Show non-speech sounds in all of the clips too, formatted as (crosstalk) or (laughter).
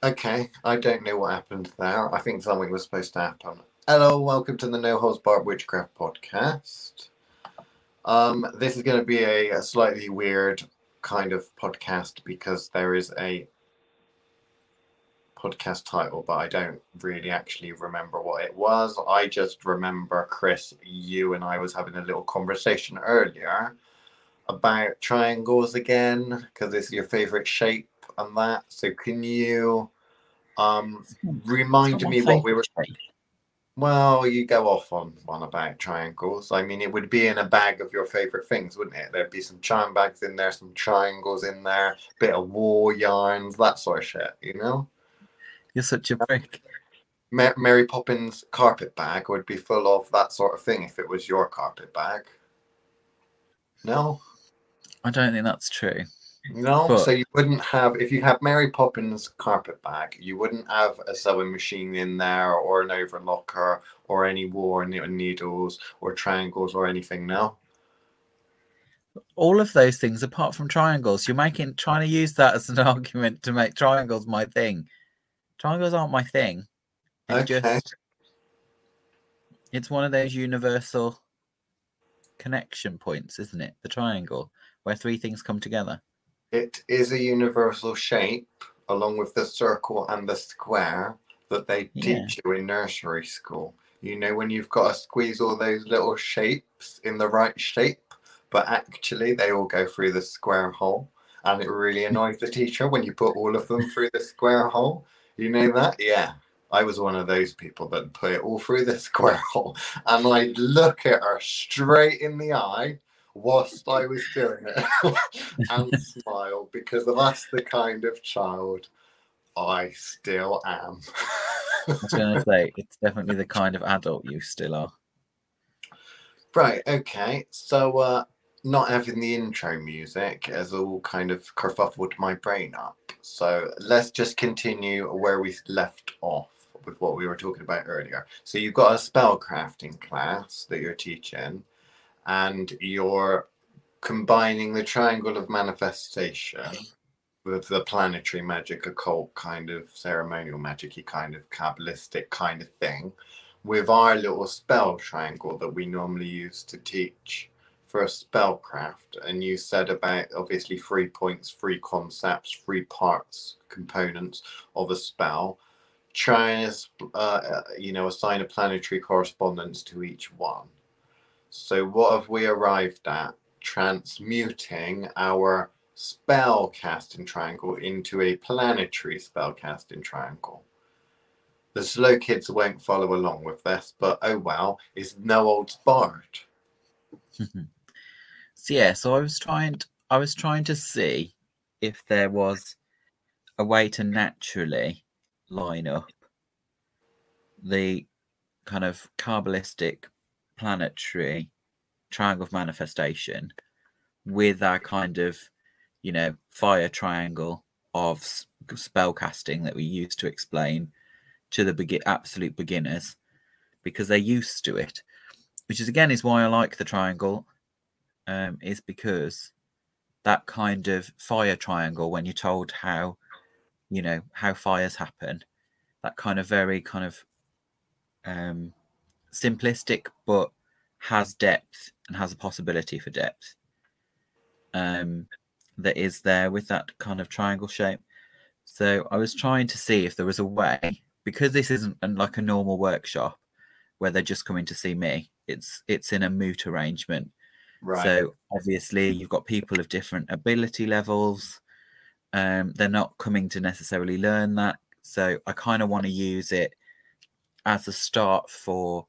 Okay, I don't know what happened there. I think something was supposed to happen. Hello, welcome to the No Holds Barred Witchcraft podcast. Um, this is going to be a, a slightly weird kind of podcast because there is a podcast title, but I don't really actually remember what it was. I just remember, Chris, you and I was having a little conversation earlier about triangles again because it's your favorite shape and that. So can you um remind me what we were well, you go off on one about triangles. I mean, it would be in a bag of your favorite things, wouldn't it? There'd be some charm bags in there, some triangles in there, bit of war yarns, that sort of shit, you know? You're such a prick. Mary Poppins carpet bag would be full of that sort of thing if it was your carpet bag. No? I don't think that's true. No, but, so you wouldn't have if you had Mary Poppins carpet bag, you wouldn't have a sewing machine in there or an overlocker or any war needles or triangles or anything. No. All of those things, apart from triangles, you're making trying to use that as an (laughs) argument to make triangles my thing. Triangles aren't my thing. It's okay. just it's one of those universal connection points, isn't it? The triangle, where three things come together. It is a universal shape, along with the circle and the square that they teach yeah. you in nursery school. You know, when you've got to squeeze all those little shapes in the right shape, but actually they all go through the square hole. And it really (laughs) annoys the teacher when you put all of them through the square hole. You know that? Yeah. I was one of those people that put it all through the (laughs) square hole. And I'd look at her straight in the eye whilst I was doing it (laughs) and smile because that's the kind of child I still am. I was going (laughs) to say, it's definitely the kind of adult you still are. Right, okay. So, uh, not having the intro music has all kind of kerfuffled my brain up. So, let's just continue where we left off with what we were talking about earlier. So, you've got a spell crafting class that you're teaching and you're combining the triangle of manifestation with the planetary magic, occult kind of ceremonial magicy kind of kabbalistic kind of thing, with our little spell triangle that we normally use to teach for a spellcraft. And you said about obviously three points, three concepts, three parts, components of a spell. Trying to, uh, uh, you know, assign a planetary correspondence to each one. So what have we arrived at? Transmuting our spell casting triangle into a planetary spell casting triangle. The slow kids won't follow along with this, but oh well, it's no old sport. (laughs) so yeah, so I was trying to, I was trying to see if there was a way to naturally line up the kind of kabbalistic planetary triangle of manifestation with our kind of, you know, fire triangle of spell casting that we use to explain to the absolute beginners because they're used to it, which is again is why I like the triangle, um, is because that kind of fire triangle when you're told how, you know, how fires happen, that kind of very kind of um, simplistic but has depth and has a possibility for depth um, that is there with that kind of triangle shape. So I was trying to see if there was a way because this isn't like a normal workshop where they're just coming to see me. It's it's in a moot arrangement. Right. So obviously you've got people of different ability levels. Um, they're not coming to necessarily learn that. So I kind of want to use it as a start for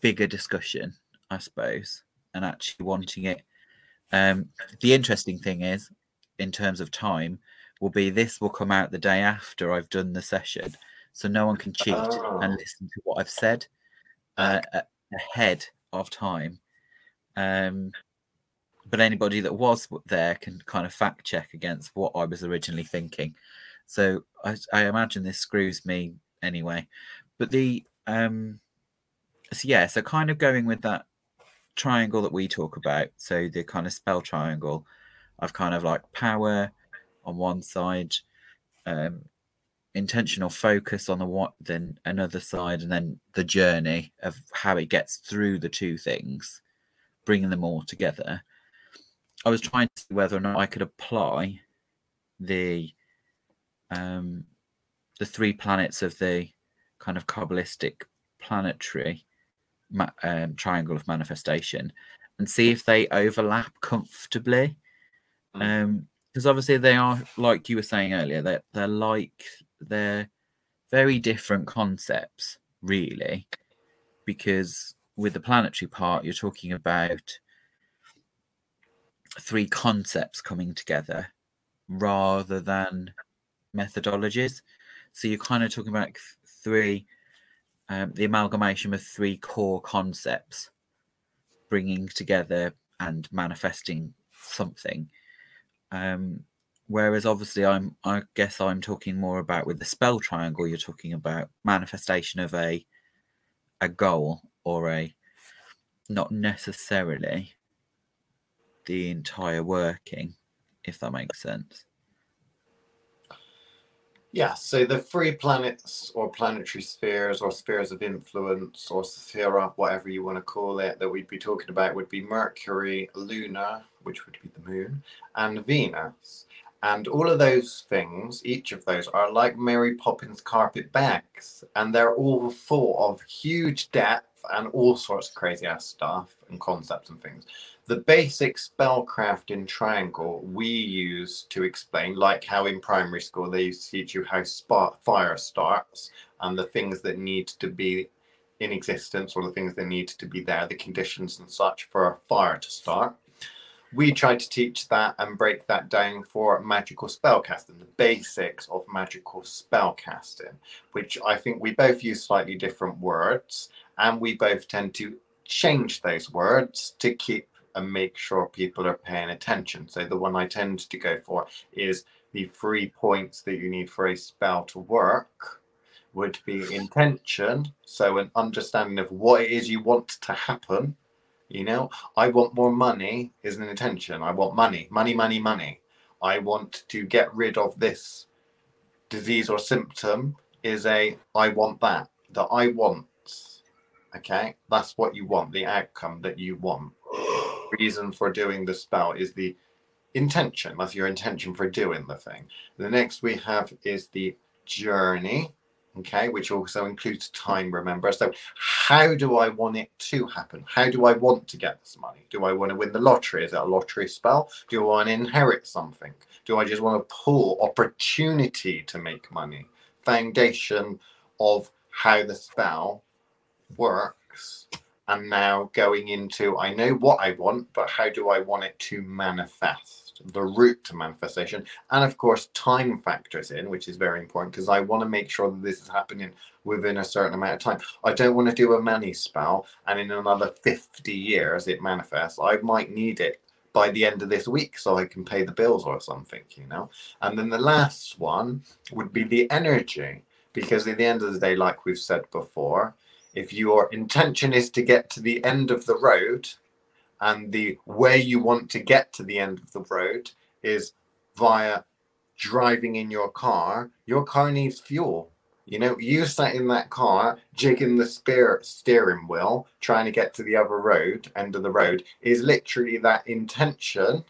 bigger discussion, I suppose, and actually wanting it. Um, the interesting thing is, in terms of time, will be this will come out the day after I've done the session, so no one can cheat oh. and listen to what I've said uh, ahead of time. Um, but anybody that was there can kind of fact check against what I was originally thinking. So I, I imagine this screws me anyway. But the um, so yeah, so kind of going with that triangle that we talk about. So the kind of spell triangle of kind of like power on one side, um, intentional focus on the what then another side and then the journey of how it gets through the two things bringing them all together i was trying to see whether or not i could apply the um the three planets of the kind of kabbalistic planetary ma- um, triangle of manifestation and see if they overlap comfortably Mm. um because obviously they are like you were saying earlier that they're, they're like they're very different concepts really because with the planetary part you're talking about three concepts coming together rather than methodologies so you're kind of talking about three um, the amalgamation of three core concepts bringing together and manifesting something. Um, whereas obviously i'm i guess i'm talking more about with the spell triangle you're talking about manifestation of a a goal or a not necessarily the entire working if that makes sense Yeah, so the three planets or planetary spheres or spheres of influence or sphere, whatever you want to call it, that we'd be talking about would be Mercury, Luna, which would be the moon, and Venus. And all of those things, each of those, are like Mary Poppins carpet bags, and they're all full of huge depth and all sorts of crazy ass stuff and concepts and things. The basic spellcraft in triangle we use to explain like how in primary school they used to teach you how spark, fire starts and the things that need to be in existence or the things that need to be there the conditions and such for a fire to start. We try to teach that and break that down for magical spellcasting the basics of magical spellcasting which i think we both use slightly different words and we both tend to change those words to keep and make sure people are paying attention. So the one I tend to go for is the three points that you need for a spell to work would be intention. So an understanding of what it is you want to happen. You know, I want more money is an intention. I want money, money, money, money. I want to get rid of this disease or symptom is a I want that. The I want. Okay, that's what you want, the outcome that you want (gasps) reason for doing the spell is the intention. That's your intention for doing the thing. The next we have is the journey, okay, which also includes time, remember. So, how do I want it to happen? How do I want to get this money? Do I want to win the lottery? Is it a lottery spell? Do I want to inherit something? Do I just want to pull opportunity to make money? Foundation of how the spell works and now going into I know what I want, but how do I want it to manifest? The route to manifestation, and of course, time factors in, which is very important because I want to make sure that this is happening within a certain amount of time. I don't want to do a money spell and in another 50 years it manifests. I might need it by the end of this week so I can pay the bills or something, you know. And then the last one would be the energy, because at the end of the day, like we've said before, if your intention is to get to the end of the road and the way you want to get to the end of the road is via driving in your car your car needs fuel. You know you sat in that car jigging the spear, steering wheel trying to get to the other road end of the road is literally that intention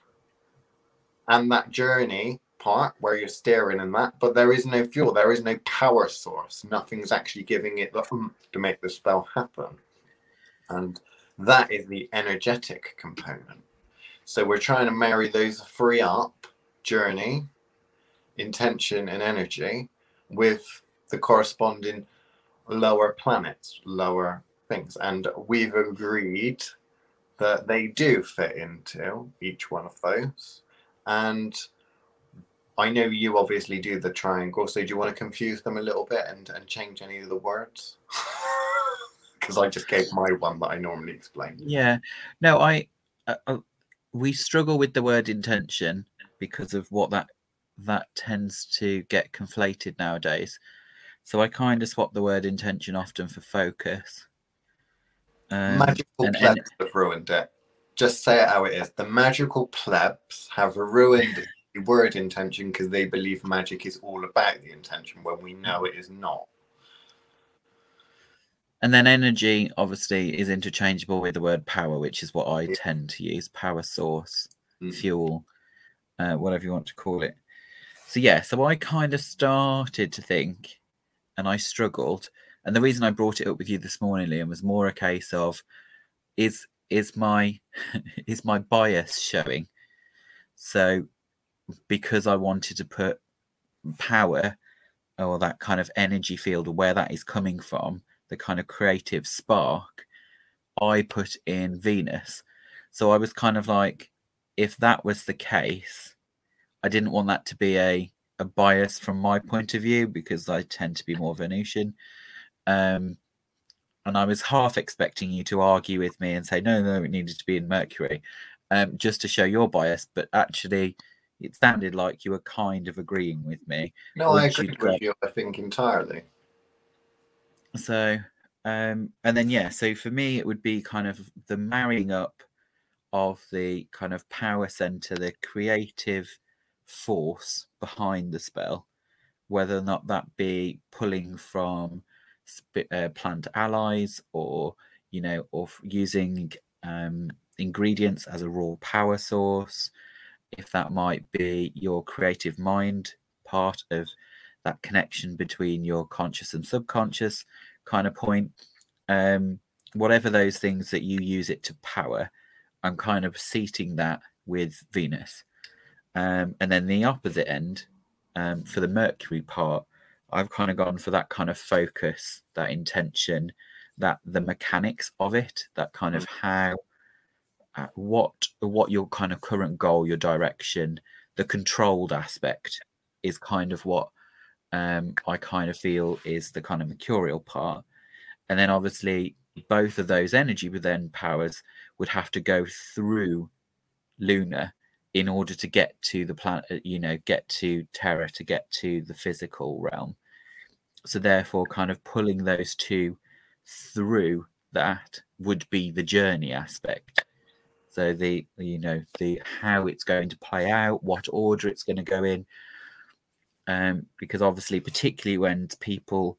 and that journey part where you're steering and that, but there is no fuel, there is no power source. Nothing's actually giving it the to make the spell happen. And that is the energetic component. So we're trying to marry those three up journey, intention, and energy with the corresponding lower planets, lower things. And we've agreed that they do fit into each one of those. And I know you obviously do the triangle, so do you want to confuse them a little bit and, and change any of the words? (laughs) Because I just gave my one that I normally explain. Yeah, no, I, uh, uh, we struggle with the word intention because of what that that tends to get conflated nowadays. So I kind of swap the word intention often for focus. Um, magical and- plebs and- have ruined it. Just say it how it is. The magical plebs have ruined word intention because they believe magic is all about the intention when we know it is not. And then energy obviously is interchangeable with the word power, which is what I Yeah. tend to use power source, Mm. fuel, uh, whatever you want to call it. So, yeah, so I kind of started to think and I struggled. And the reason I brought it up with you this morning, Liam, was more a case of is is my (laughs) is my bias showing? So because I wanted to put power or that kind of energy field or where that is coming from, the kind of creative spark, I put in Venus. So I was kind of like, if that was the case, I didn't want that to be a, a bias from my point of view because I tend to be more Venusian. Um, and I was half expecting you to argue with me and say, no, no, it needed to be in Mercury, um, just to show your bias. But actually, it sounded like you were kind of agreeing with me. No, I Once agree with you. I think entirely. So, um, and then yeah, so for me, it would be kind of the marrying up of the kind of power center, the creative force behind the spell, whether or not that be pulling from sp- uh, plant allies or you know, or f- using um, ingredients as a raw power source, if that might be your creative mind part of that connection between your conscious and subconscious kind of point. Um, whatever those things that you use it to power, I'm kind of seating that with Venus. Um, and then the opposite end, um, for the Mercury part, I've kind of gone for that kind of focus, that intention, that the mechanics of it, that kind of how, uh, what, what your kind of current goal, your direction, the controlled aspect is kind of what um, I kind of feel is the kind of mercurial part. And then obviously both of those energy within powers would have to go through Luna in order to get to the planet, you know, get to Terra, to get to the physical realm. So therefore, kind of pulling those two through that would be the journey aspect. So the you know the how it's going to play out, what order it's going to go in, um, because obviously, particularly when people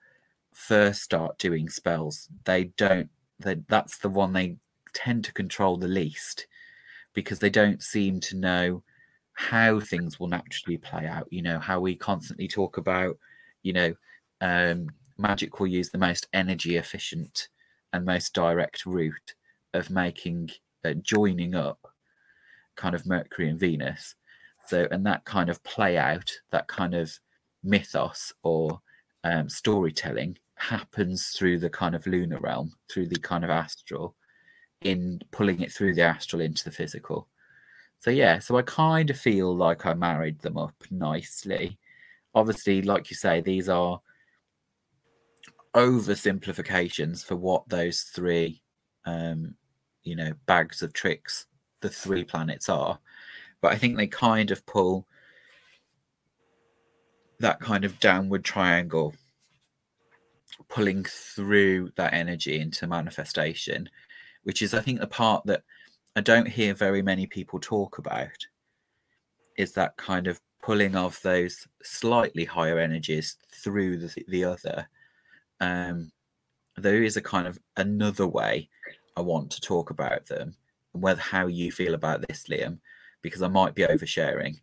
first start doing spells, they don't. They, that's the one they tend to control the least because they don't seem to know how things will naturally play out. You know how we constantly talk about, you know, um, magic will use the most energy efficient and most direct route of making uh, joining up kind of Mercury and Venus. So, and that kind of play out, that kind of mythos or um, storytelling happens through the kind of lunar realm, through the kind of astral, in pulling it through the astral into the physical. So, yeah, so I kind of feel like I married them up nicely. Obviously, like you say, these are oversimplifications for what those three, um, you know, bags of tricks, the three planets are. But I think they kind of pull that kind of downward triangle, pulling through that energy into manifestation, which is, I think, the part that I don't hear very many people talk about. Is that kind of pulling of those slightly higher energies through the, the other? Um, there is a kind of another way I want to talk about them, and whether how you feel about this, Liam, because I might be oversharing,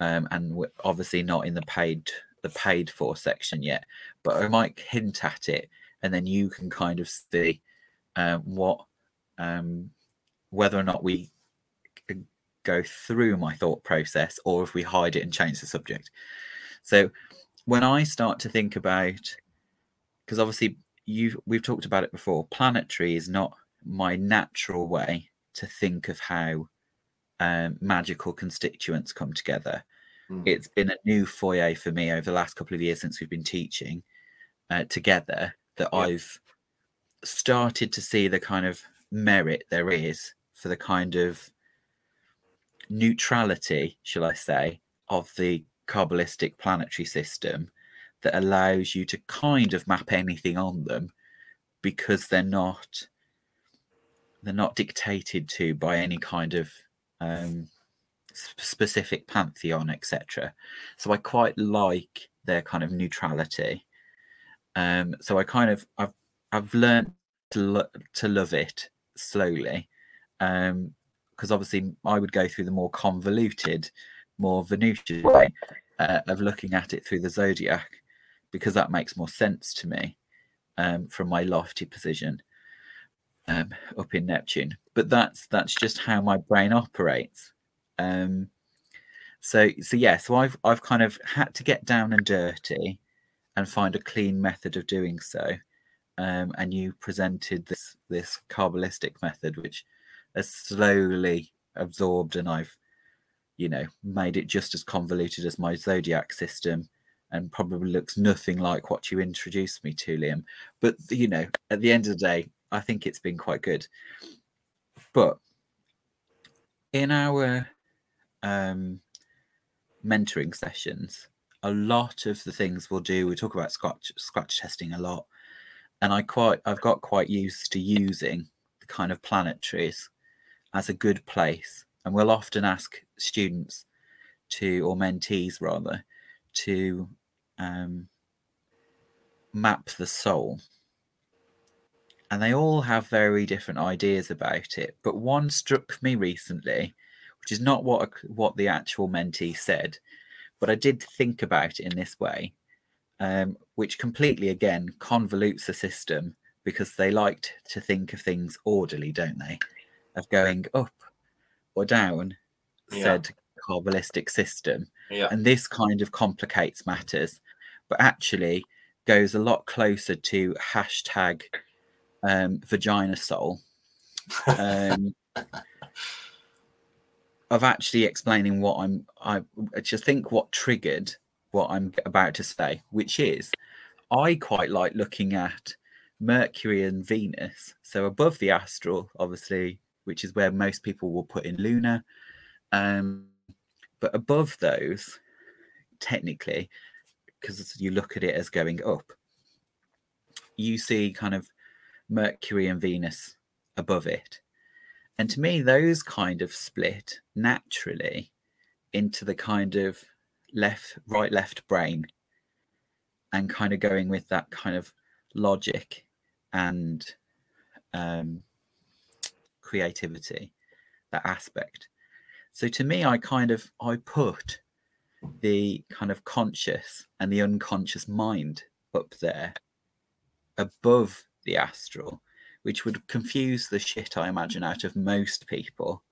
um, and we're obviously not in the paid the paid for section yet, but I might hint at it, and then you can kind of see um, what um, whether or not we go through my thought process or if we hide it and change the subject. So when I start to think about because obviously you we've talked about it before, planetary is not my natural way to think of how um, magical constituents come together. Mm. It's been a new foyer for me over the last couple of years since we've been teaching uh, together that. I've started to see the kind of merit there is for the kind of neutrality, shall I say, of the Kabbalistic planetary system that allows you to kind of map anything on them because they're not they're not dictated to by any kind of um, specific pantheon, etc. So I quite like their kind of neutrality. Um, so I kind of I've I've learned to lo- to love it slowly, because um, obviously I would go through the more convoluted, more Venusian way uh, of looking at it through the zodiac, because that makes more sense to me um, from my lofty position um, up in Neptune. But that's that's just how my brain operates. Um, so so yeah, so I've I've kind of had to get down and dirty and find a clean method of doing so. Um, and you presented this this kabbalistic method, which has slowly absorbed, and I've you know made it just as convoluted as my zodiac system and probably looks nothing like what you introduced me to, Liam. But you know, at the end of the day, I think it's been quite good. But in our um, mentoring sessions, a lot of the things we'll do, we talk about scratch scratch testing a lot, and I quite I've got quite used to using the kind of planetaries as a good place, and we'll often ask students to or mentees rather to um, map the soul. And they all have very different ideas about it. But one struck me recently, which is not what what the actual mentee said, but I did think about it in this way, um, which completely again convolutes the system because they liked to think of things orderly, don't they? Of going up or down, yeah. said Kabbalistic system. Yeah. And this kind of complicates matters, but actually goes a lot closer to hashtag um, vagina soul. Um, of actually explaining what I'm, I just think what triggered what I'm about to say, which is I quite like looking at Mercury and Venus. So above the astral, obviously, which is where most people will put in lunar. Um, but above those, technically, because you look at it as going up, you see kind of Mercury and Venus above it. And to me, those kind of split naturally into the kind of left, right, left brain and kind of going with that kind of logic and um, creativity, that aspect. So to me, I kind of I put the kind of conscious and the unconscious mind up there above the astral, which would confuse the shit I imagine out of most people.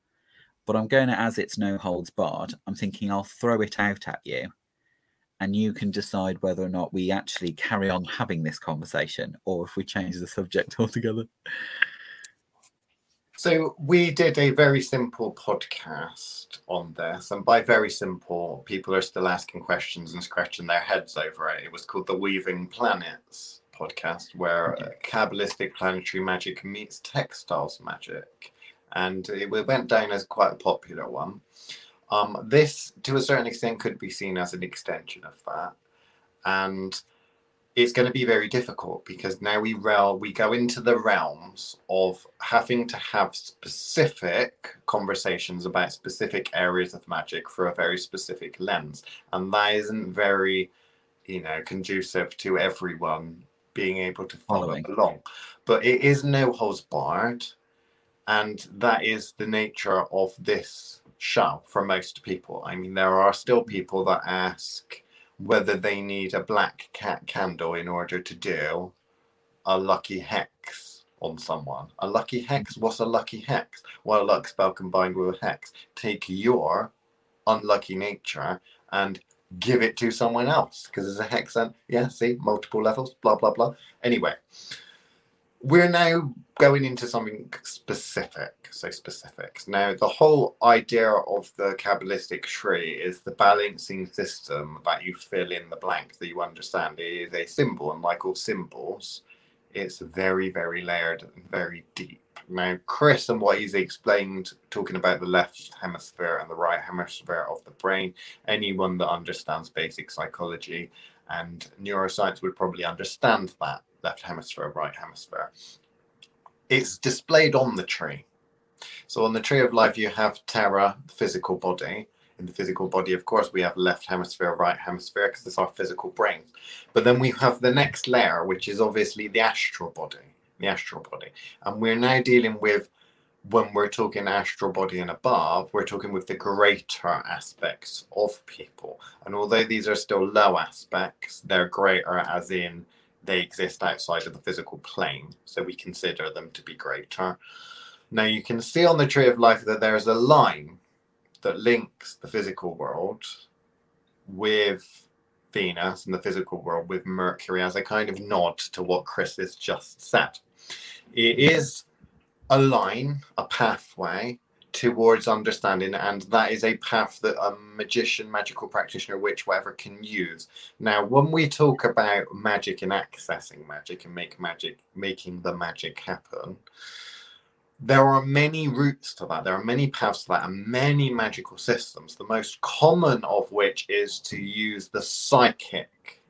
But I'm going to, as it's no holds barred, I'm thinking I'll throw it out at you and you can decide whether or not we actually carry on having this conversation or if we change the subject (laughs) altogether. So we did a very simple podcast on this, and by very simple, people are still asking questions and scratching their heads over it. It was called the Weaving Planets podcast, where. Kabbalistic planetary magic meets textiles magic, and it went down as quite a popular one. Um, this, to a certain extent, could be seen as an extension of that, and it's going to be very difficult because now we rel we go into the realms of having to have specific conversations about specific areas of magic for a very specific lens and that isn't very you know conducive to everyone being able to follow Following. along but it is no holds barred and that is the nature of this show for most people i mean there are still mm-hmm. people that ask whether they need a black cat candle in order to do a lucky hex on someone. A lucky hex? Mm-hmm. What's a lucky hex? Well, a luck spell combined with a hex. Take your unlucky nature and give it to someone else because there's a hex and yeah, see, multiple levels, blah blah blah. Anyway, we're now going into something specific. So specifics. Now, the whole idea of the Kabbalistic tree is the balancing system that you fill in the blank that you understand. It is a symbol, and like all symbols, it's very, very layered and very deep. Now, Chris and what he's explained, talking about the left hemisphere and the right hemisphere of the brain, anyone that understands basic psychology and neuroscience would probably understand that left hemisphere, right hemisphere. It's displayed on the tree. So on the tree of life, you have Terra, the physical body, in the physical body, of course, we have left hemisphere, right hemisphere, because it's our physical brain. But then we have the next layer, which is obviously the astral body, the astral body. And we're now dealing with, when we're talking astral body and above, we're talking with the greater aspects of people. And although these are still low aspects, they're greater as in they exist outside of the physical plane. So we consider them to be greater. Now you can see on the tree of life that there's a line that links the physical world with Venus and the physical world with Mercury as a kind of nod to what Chris has just said. It is a line, a pathway towards understanding, and that is a path that a magician, magical practitioner, witch, whatever, can use. Now, when we talk about magic and accessing magic and make magic, making the magic happen, there are many routes to that. There are many paths to that and many magical systems. The most common of which is to use the psychic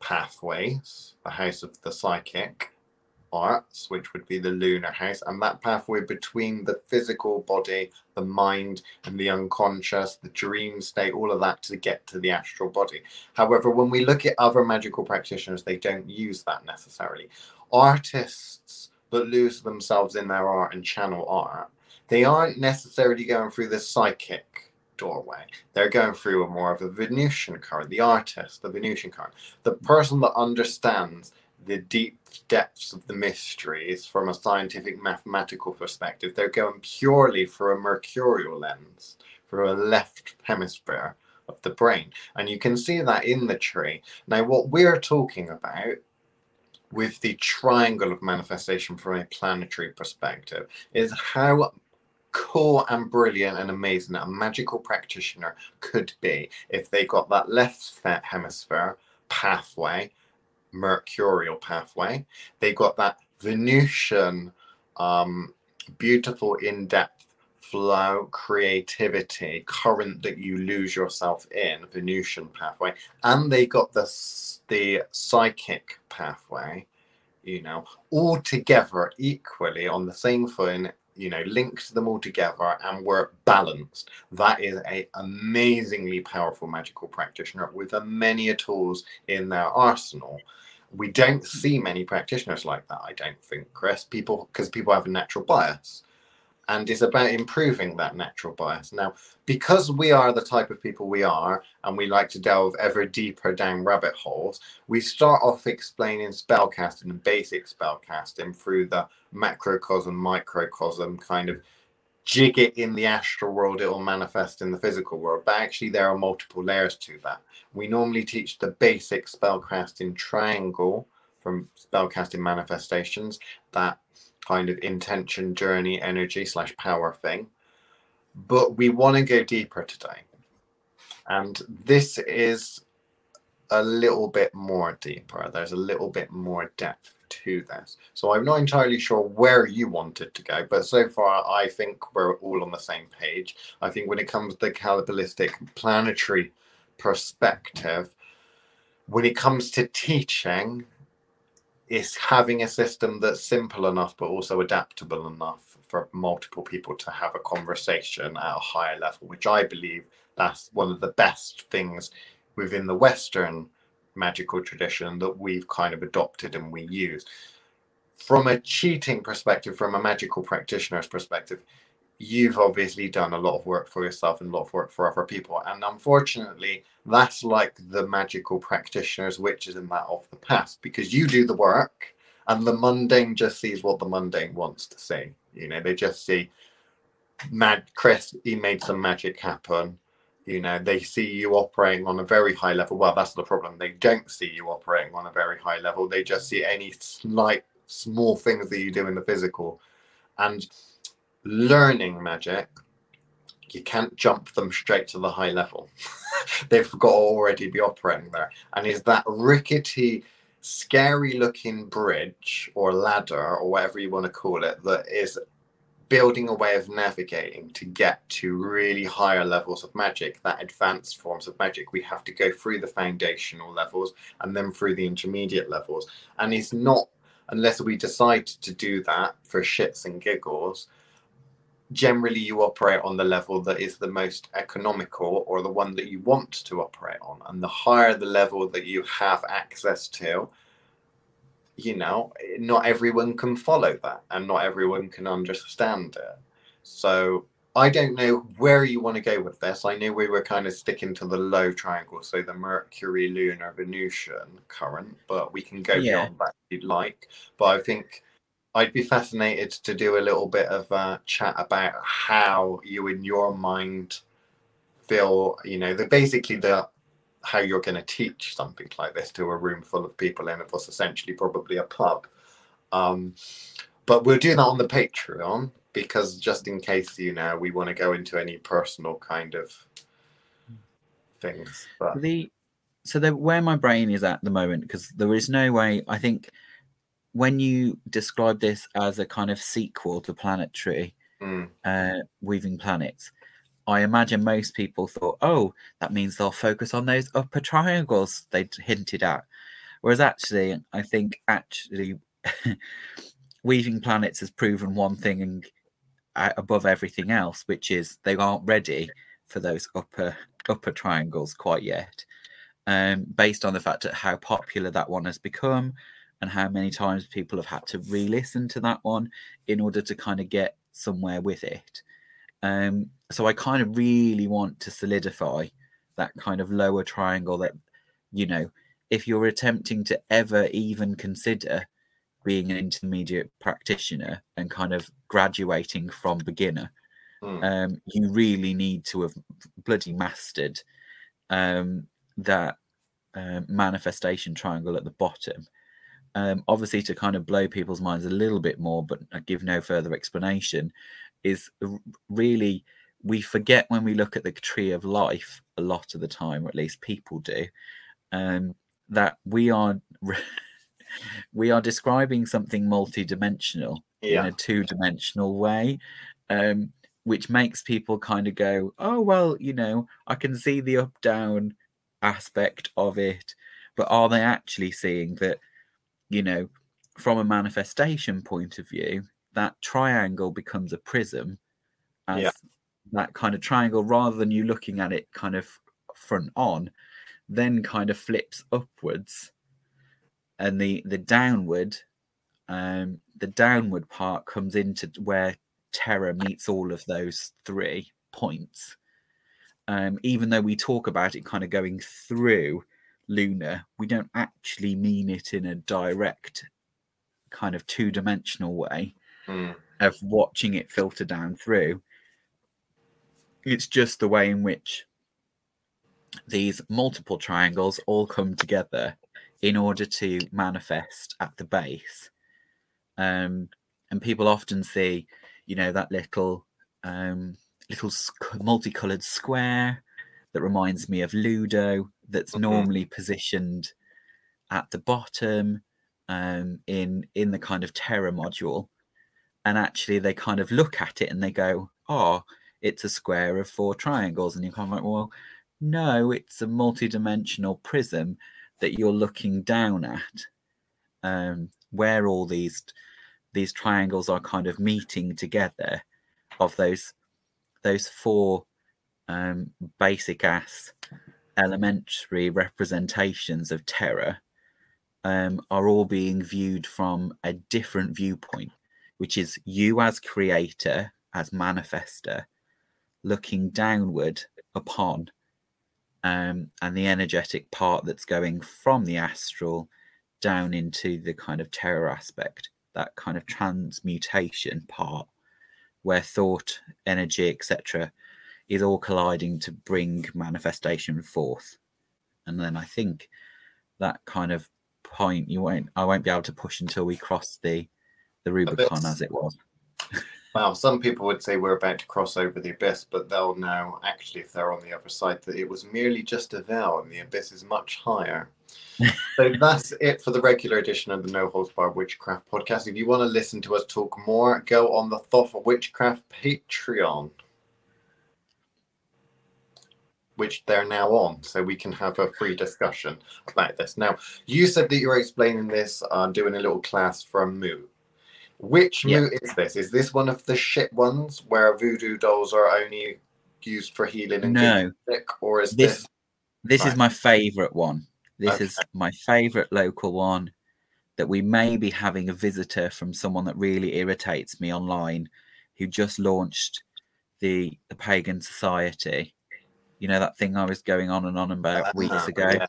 pathways, the house of the psychic arts, which would be the lunar house, and that pathway between the physical body, the mind, and the unconscious, the dream state, all of that to get to the astral body. However, when we look at other magical practitioners, they don't use that necessarily. Artists that lose themselves in their art and channel art, they aren't necessarily going through the psychic doorway. They're going through a more of a Venusian current, the artist, the Venusian current, the person that understands the deep depths of the mysteries from a scientific mathematical perspective. They're going purely for a mercurial lens, for a left hemisphere of the brain. And you can see that in the tree. Now, what we're talking about with the triangle of manifestation from a planetary perspective is how cool and brilliant and amazing a magical practitioner could be if they got that left hemisphere pathway mercurial pathway They've got that venusian um, beautiful in-depth flow creativity current that you lose yourself in venusian pathway and they got the the psychic pathway, you know, all together equally on the same footing, you know, linked them all together and were balanced. That is a amazingly powerful magical practitioner with a many tools in their arsenal. We don't see many practitioners like that, I don't think, Chris. People because people have a natural bias and it's about improving that natural bias. Now, because we are the type of people we are, and we like to delve ever deeper down rabbit holes, we start off explaining spellcasting and basic spellcasting through the macrocosm, microcosm kind of jig it in the astral world, it will manifest in the physical world. But actually, there are multiple layers to that. We normally teach the basic spellcasting triangle from spellcasting manifestations that kind of intention, journey, energy slash power thing. But we want to go deeper today. And this is a little bit more deeper. There's a little bit more depth to this. So I'm not entirely sure where you wanted to go, but so far I think we're all on the same page. I think when it comes to the Kabbalistic planetary perspective, when it comes to teaching, it's having a system that's simple enough but also adaptable enough for multiple people to have a conversation at a higher level which i believe that's one of the best things within the western magical tradition that we've kind of adopted and we use from a cheating perspective from a magical practitioner's perspective you've obviously done a lot of work for yourself and a lot of work for other people. And unfortunately, that's like the magical practitioners, witches, in that of the past, because you do the work and the mundane just sees what the mundane wants to see. You know, they just see mad Chris, he made some magic happen. You know, they see you operating on a very high level. Well, that's the problem. They don't see you operating on a very high level. They just see any slight small things that you do in the physical. And learning magic, you can't jump them straight to the high level. (laughs) They've got to already be operating there. And is that rickety, scary looking bridge or ladder or whatever you want to call it that is building a way of navigating to get to really higher levels of magic, that advanced forms of magic, we have to go through the foundational levels and then through the intermediate levels. And it's not unless we decide to do that for shits and giggles generally you operate on the level that is the most economical or the one that you want to operate on. And the higher the level that you have access to, you know, not everyone can follow that and not everyone can understand it. So I don't know where you want to go with this. I knew we were kind of sticking to the low triangle, so the Mercury, Lunar, Venusian current, but we can go Yeah. beyond that if you'd like. But I think I'd be fascinated to do a little bit of a chat about how you, in your mind, feel. You know, the basically the how you're going to teach something like this to a room full of people, and it was essentially probably a pub. Um, but we'll do that on the Patreon because just in case you know we want to go into any personal kind of things. But the so the where my brain is at the moment because there is no way i think when you describe this as a kind of sequel to planetary mm, uh weaving planets i imagine most people thought oh that means they'll focus on those upper triangles they hinted at whereas actually i think actually (laughs) weaving planets has proven one thing and uh, above everything else which is they aren't ready for those upper upper triangles quite yet um, based on the fact that how popular that one has become and how many times people have had to re-listen to that one in order to kind of get somewhere with it. Um, so I kind of really want to solidify that kind of lower triangle that, you know, if you're attempting to ever even consider being an intermediate practitioner and kind of graduating from beginner, mm, um, you really need to have bloody mastered um, that uh, manifestation triangle at the bottom. Um, obviously, to kind of blow people's minds a little bit more, but I give no further explanation, is really we forget when we look at the tree of life a lot of the time, or at least people do, um, that we are (laughs) we are describing something multidimensional in yeah, a two-dimensional way um, which makes people kind of go oh well you know i can see the up down aspect of it but are they actually seeing that you know from a manifestation point of view that triangle becomes a prism as Yeah. That kind of triangle rather than you looking at it kind of front on then kind of flips upwards. And the the downward um the downward part comes into where Terra meets all of those three points. Um even though we talk about it kind of going through lunar we don't actually mean it in a direct kind of two-dimensional way mm, of watching it filter down through it's just the way in which these multiple triangles all come together in order to manifest at the base. Um, and people often see, you know, that little um, little multicolored square that reminds me of Ludo. That's Mhm. normally positioned at the bottom um, in in the kind of Terra module, and actually they kind of look at it and they go, "Oh, it's a square of four triangles," and you're kind of like, "Well, no, it's a multi-dimensional prism that you're looking down at, um, where all these these triangles are kind of meeting together of those those four um, basic ass elementary representations of Terra um, are all being viewed from a different viewpoint, which is you as creator, as manifester, looking downward upon um, and the energetic part that's going from the astral down into the kind of Terra aspect, that kind of transmutation part where thought, energy, etc., is all colliding to bring manifestation forth. And then I think that kind of point you won't I won't be able to push until we cross the the Rubicon as it was. (laughs) Well, some people would say we're about to cross over the abyss, but they'll know, actually, if they're on the other side, that it was merely just a veil and the abyss is much higher. (laughs) so that's it for the regular edition of the No Holds Barred Witchcraft podcast. If you want to listen to us talk more, go on the Thoth Witchcraft Patreon, which they're now on, so we can have a free discussion about this. Now, you said that you were explaining this, uh, doing a little class from Moo. Which Yeah. moot is this? Is this one of the shit ones where voodoo dolls are only used for healing and No. getting sick, or is This- this? This Right. is my favourite one. This Okay. is my favourite local one that we may be having a visitor from someone that really irritates me online who just launched the the pagan society. You know that thing I was going on and on about weeks Ah, ago. yeah.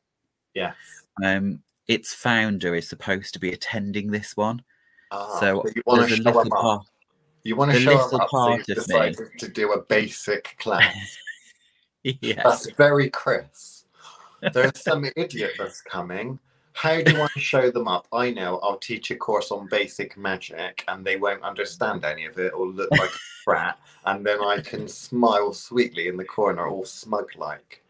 Yes. Um its founder is supposed to be attending this one. Ah, so you want to show little part You want to show them up, so part you've of me. decided to do a basic class. (laughs) yeah. That's very Chris. There's some (laughs) idiot that's coming. How do I show them up? I know I'll teach a course on basic magic and they won't understand any of it or look like (laughs) a brat, and then I can smile sweetly in the corner, all smug like.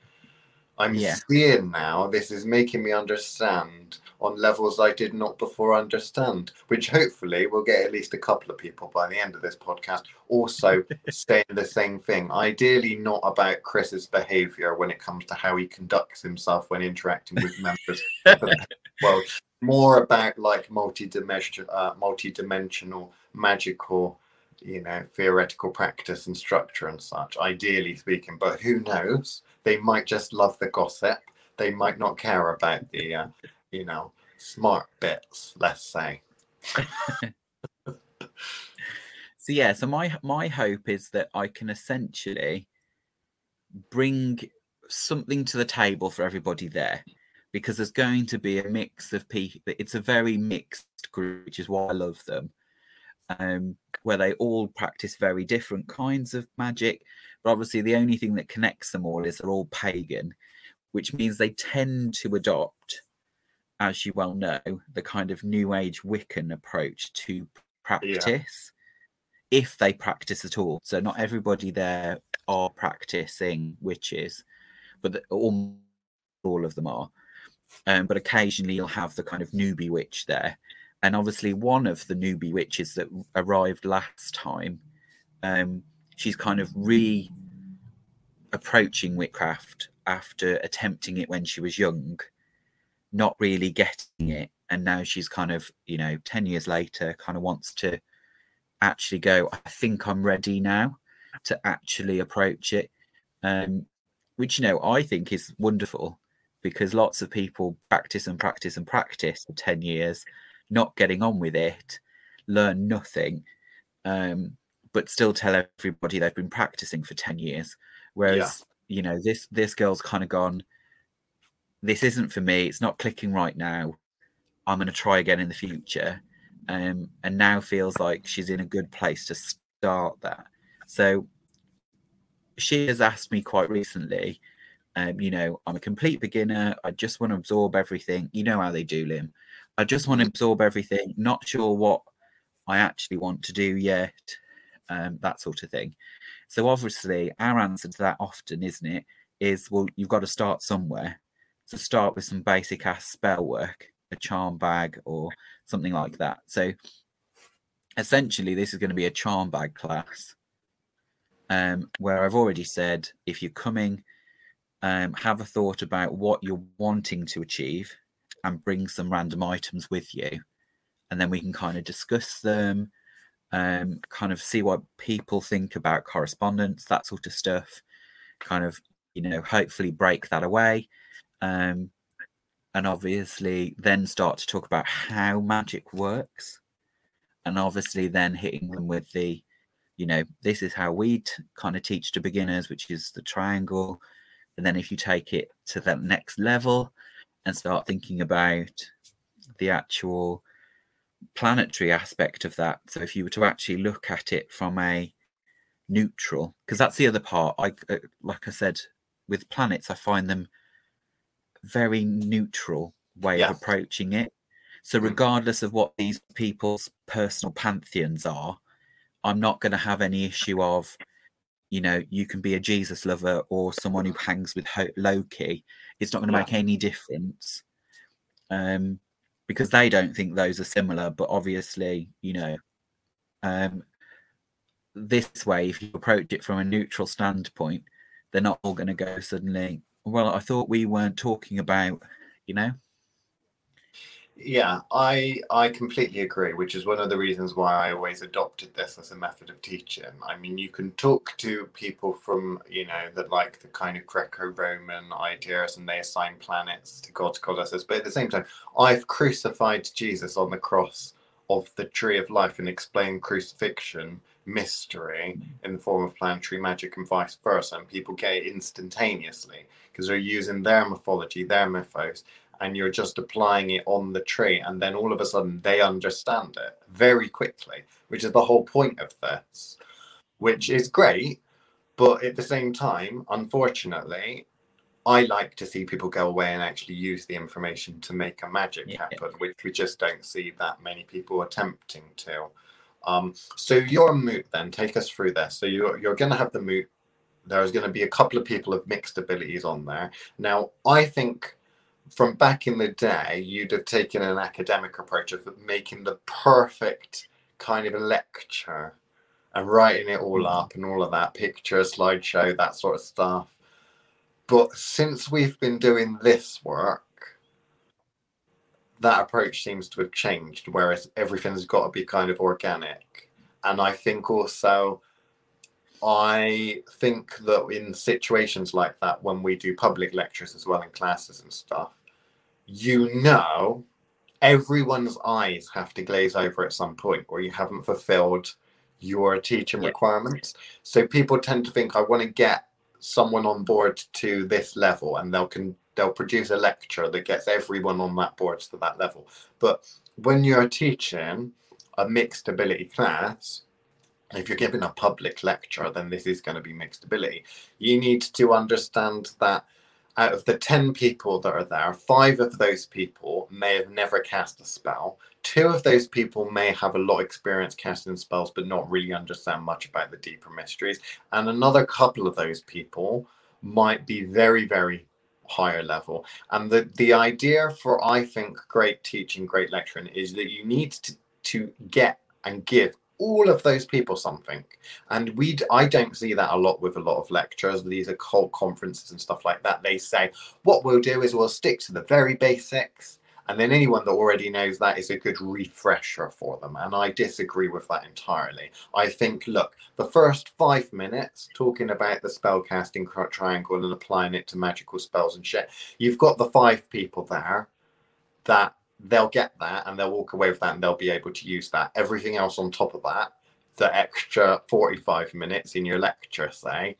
I'm Yeah. seeing now this is making me understand on levels I did not before understand, which hopefully will get at least a couple of people by the end of this podcast also (laughs) saying the same thing. Ideally, not about Chris's behavior when it comes to how he conducts himself when interacting with members of the (laughs) world. More about like multi-dimensional, uh, multi-dimensional, magical, you know, theoretical practice and structure and such. Ideally speaking, but who knows? They might just love the gossip. They might not care about the, uh, you know, smart bits. Let's say. (laughs) So yeah, so my my hope is that I can essentially bring something to the table for everybody there because there's going to be a mix of people it's a very mixed group which is why I love them um where they all practice very different kinds of magic but obviously the only thing that connects them all is they're all pagan which means they tend to adopt as you well know the kind of new age wiccan approach to practice if they practice at all. So not everybody there are practicing witches, but the, all all of them are. Um, but occasionally you'll have the kind of newbie witch there, and obviously one of the newbie witches that arrived last time, um, she's kind of re approaching witchcraft after attempting it when she was young, not really getting it, and now she's kind of you know ten years later kind of wants to actually go i think i'm ready now to actually approach it. Um which you know i think is wonderful because lots of people practice and practice and practice for 10 years not getting on with it learn nothing. Um but still tell everybody they've been practicing for 10 years whereas you know this this girl's kind of gone this isn't for me it's not clicking right now i'm going to try again in the future um, and now feels like she's in a good place to start that. So she has asked me quite recently, um, you know, I'm a complete beginner. I just want to absorb everything. You know how they do, Lim. I just want to absorb everything. Not sure what I actually want to do yet. Um, that sort of thing. So obviously, our answer to that often, isn't it, is well, you've got to start somewhere. So start with some basic ass spell work, a charm bag, or something like that. So essentially, this is going to be a charm bag class, um, where I've already said if you're coming, um, have a thought about what you're wanting to achieve, and bring some random items with you, and then we can kind of discuss them, um, kind of see what people think about correspondence, that sort of stuff, kind of you know hopefully break that away. Um, and obviously then start to talk about how magic works and obviously then hitting them with the you know this is how we t- kind of teach to beginners which is the triangle and then if you take it to that next level and start thinking about the actual planetary aspect of that so if you were to actually look at it from a neutral because that's the other part i uh, like i said with planets i find them very neutral way of approaching it. So, Mm. regardless of what these people's personal pantheons are, I'm not going to have any issue of, you know, you can be a Jesus lover or someone who hangs with Ho- Loki. It's not going to Yeah. make any difference um, because they don't think those are similar. But obviously, you know, um, this way, if you approach it from a neutral standpoint, they're not all going to go suddenly. Well, I thought we weren't talking about, you know. Yeah, I I completely agree, which is one of the reasons why I always adopted this as a method of teaching. I mean, you can talk to people from, you know, that like the kind of Greco-Roman ideas and they assign planets to God's goddesses, but at the same time, I've crucified Jesus on the cross of the tree of life and explained crucifixion mystery in the form of planetary magic and vice versa, and people get it instantaneously because they're using their mythology, their mythos, and you're just applying it on the tree and then all of a sudden they understand it very quickly which is the whole point of this which is great but at the same time unfortunately i like to see people go away and actually use the information to make a magic yeah. happen which we just don't see that many people attempting to. Um, so your moot then. Take us through this. So you're, you're going to have the moot there's going to be a couple of people of mixed abilities on there. Now i think from back in the day, you'd have taken an academic approach of making the perfect kind of lecture and writing it all up and all of that picture, slideshow, that sort of stuff. But since we've been doing this work, that approach seems to have changed, whereas everything's got to be kind of organic. And I think also, I think that in situations like that, when we do public lectures as well in classes and stuff, you know everyone's eyes have to glaze over at some point or you haven't fulfilled your teaching yeah. requirements. So people tend to think I want to get someone on board to this level and they'll can they'll produce a lecture that gets everyone on that board to that level. But when you're teaching a mixed ability class, if you're giving a public lecture, then this is going to be mixed ability. You need to understand that out of the 10 people that are there, five of those people may have never cast a spell. Two of those people may have a lot of experience casting spells, but not really understand much about the deeper mysteries. And another couple of those people might be very, very higher level. And the, the idea for, I think, great teaching, great lecturing is that you need to, to get and give all of those people something. And we i don't see that a lot with a lot of lectures these are cult conferences and stuff like that. They say what we'll do is we'll stick to the very basics. And then anyone that already knows that is a good refresher for them. And i disagree with that entirely. I think look the first five minutes talking about the spell casting triangle and applying it to magical spells and shit you've got the five people there that they'll get that and they'll walk away with that and they'll be able to use that. Everything else on top of that, the extra 45 minutes in your lecture, say,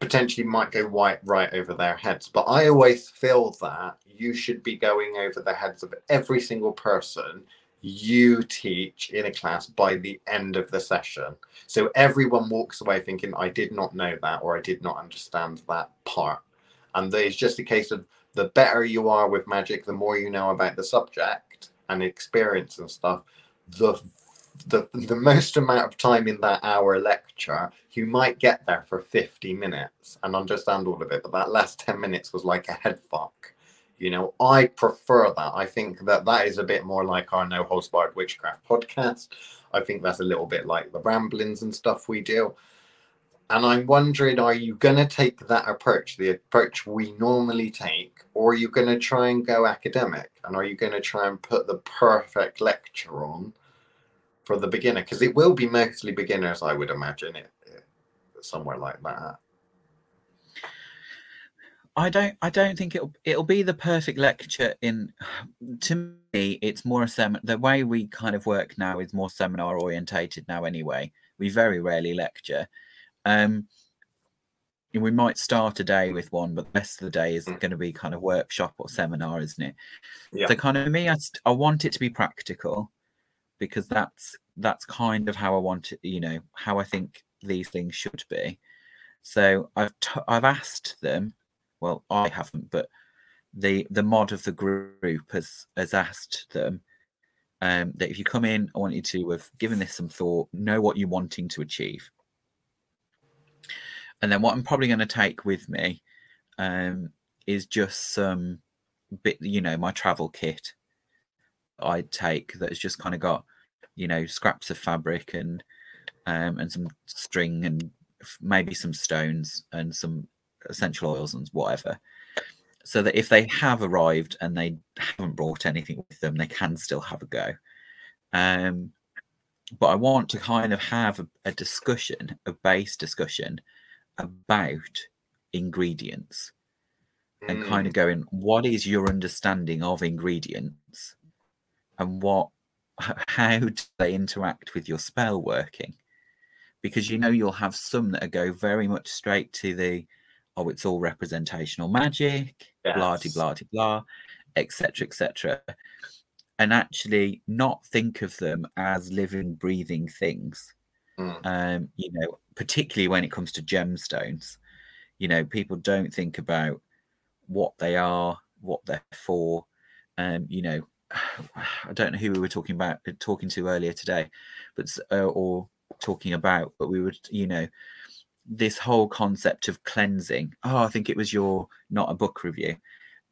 potentially might go right right over their heads. But I always feel that you should be going over the heads of every single person you teach in a class by the end of the session. So everyone walks away thinking, I did not know that or I did not understand that part. And it's just a case of the better you are with magic, the more you know about the subject and experience and stuff, the the the most amount of time in that hour lecture, you might get there for 50 minutes and understand all of it, but that last 10 minutes was like a head fuck. You know, I prefer that. I think that that is a bit more like our No Holds Barred Witchcraft podcast. I think that's a little bit like the ramblings and stuff we do. And I'm wondering, are you going to take that approach, the approach we normally take, or are you going to try and go academic? And are you going to try and put the perfect lecture on for the beginner? Because it will be mostly beginners, I would imagine, it, it somewhere like that. I don't. I don't think it'll. It'll be the perfect lecture. In to me, it's more a seminar. The way we kind of work now is more seminar orientated now. Anyway, we very rarely lecture um, we might start a day with one, but the rest of the day is mm. going to be kind of workshop or seminar, isn't it? Yeah. So kind of me, I, I want it to be practical because that's that's kind of how I want it. You know how I think these things should be. So I've t- I've asked them. Well, I haven't, but the the mod of the group has has asked them um, that if you come in, I want you to have given this some thought, know what you're wanting to achieve and then what I'm probably going to take with me um, is just some bit, you know, my travel kit. I'd take that's just kind of got, you know, scraps of fabric and um, and some string and maybe some stones and some essential oils and whatever. so that if they have arrived and they haven't brought anything with them, they can still have a go. Um, but I want to kind of have a, a discussion, a base discussion about ingredients and hmm. kind of going, what is your understanding of ingredients and what, how do they interact with your spell working? Because you know, you'll have some that go very much straight to the, oh, it's all representational magic, blah, de, Yes. blah, de, blah, etc., etc. And actually not think of them as living, breathing things Mm. um, you know, particularly when it comes to gemstones, you know, people don't think about what they are, what they're for. Um, you know, (sighs) I don't know who we were talking about, talking to earlier today, but uh, or talking about, but we would, you know, this whole concept of cleansing. Oh, I think it was your not a book review.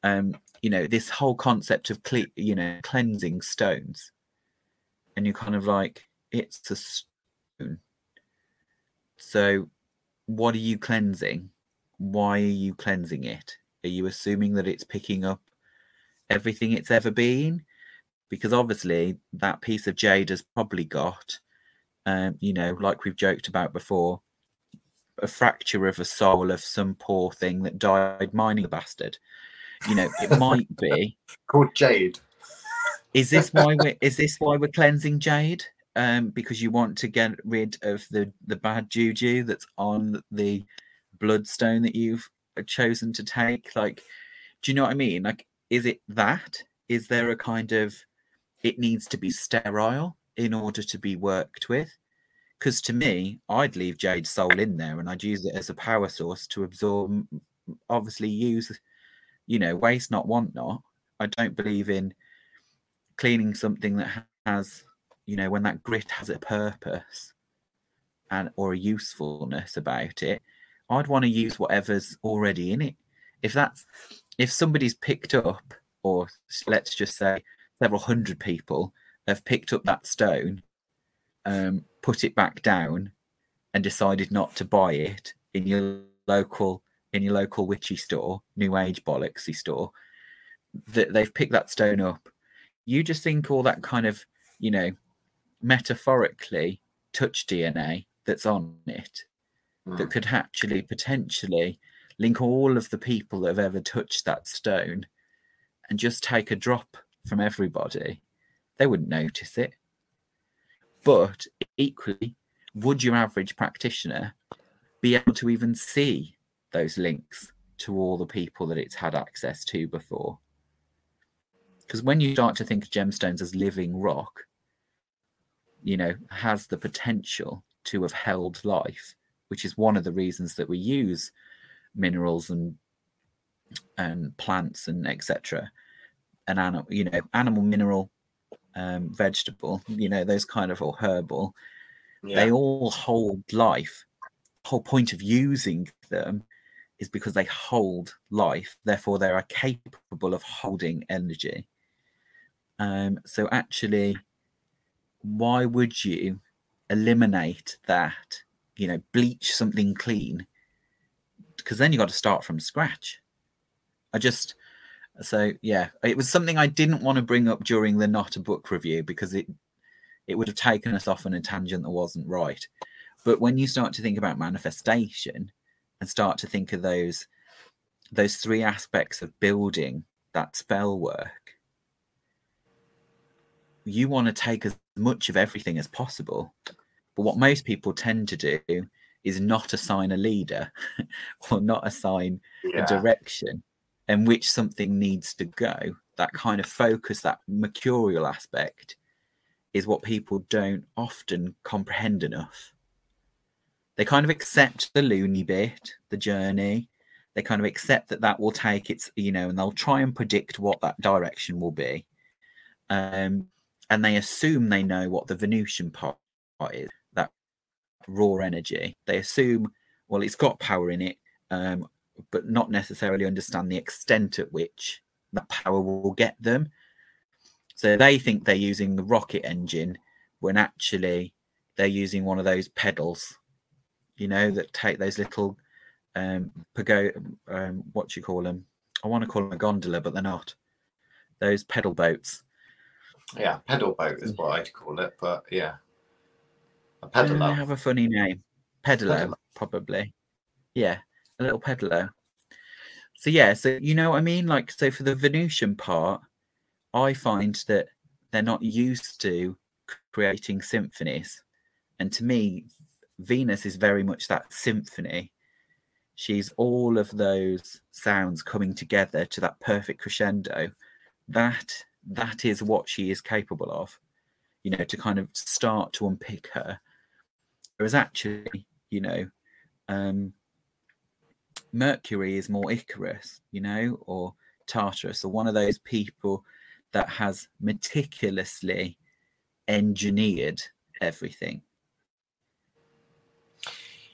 Um, you know, this whole concept of cle- you know cleansing stones, and you're kind of like, it's a. So, what are you cleansing? Why are you cleansing it? Are you assuming that it's picking up everything it's ever been? Because obviously, that piece of jade has probably got, um, you know, like we've joked about before, a fracture of a soul of some poor thing that died mining a bastard. You know, it (laughs) might be. Called Jade. Is this why we're is this why we're cleansing jade? Um, because you want to get rid of the the bad juju that's on the bloodstone that you've chosen to take. Like, do you know what I mean? Like, is it that? Is there a kind of it needs to be sterile in order to be worked with? Because to me, I'd leave jade soul in there and I'd use it as a power source to absorb. Obviously, use you know waste not want not. I don't believe in cleaning something that has you know when that grit has a purpose and or a usefulness about it i'd want to use whatever's already in it. If that's if somebody's picked up or let's just say several hundred people have picked up that stone um, put it back down and decided not to buy it in your local in your local witchy store new age bollocksy store that they've picked that stone up. You just think all that kind of, you know, metaphorically touch DNA that's on it that Mm. could actually potentially link all of the people that have ever touched that stone and just take a drop from everybody, they wouldn't notice it. But equally, would your average practitioner be able to even see those links to all the people that it's had access to before? Because when you start to think of gemstones as living rock, you know, has the potential to have held life, which is one of the reasons that we use minerals and and plants and etc. And animal, you know, animal, mineral, um, vegetable, you know, those kind of or herbal, Yeah. they all hold life. The whole point of using them is because they hold life, therefore they are capable of holding energy. Um, so actually, why would you eliminate that? You know, bleach something clean because then you got to start from scratch. I just so yeah, it was something I didn't want to bring up during the not a book review because it it would have taken us off on a tangent that wasn't right. But when you start to think about manifestation and start to think of those those three aspects of building that spell work, you want to take as much of everything as possible. But what most people tend to do is not assign a leader (laughs) or not assign yeah. a direction in which something needs to go. That kind of focus, that mercurial aspect, is what people don't often comprehend enough. They kind of accept the loony bit, the journey. They kind of accept that that will take its, you know, and they'll try and predict what that direction will be. Um, and they assume they know what the Venusian part is, that raw energy. They assume, well, it's got power in it, um, but not necessarily understand the extent at which that power will get them. So they think they're using the rocket engine when actually they're using one of those pedals, you know, that take those little um pago um what you call them? I want to call them a gondola, but they're not. Those pedal boats. Yeah, pedal boat is what I'd call it, but yeah. A Uh, They have a funny name. Pedalo, Pedalo. probably. Yeah, a little pedalo. So yeah, so you know what I mean? Like so for the Venusian part, I find that they're not used to creating symphonies. And to me, Venus is very much that symphony. She's all of those sounds coming together to that perfect crescendo. That that is what she is capable of. You know, to kind of start to unpick her. Whereas actually, you know, um, Mercury is more Icarus, you know, or Tartarus, or one of those people that has meticulously engineered everything.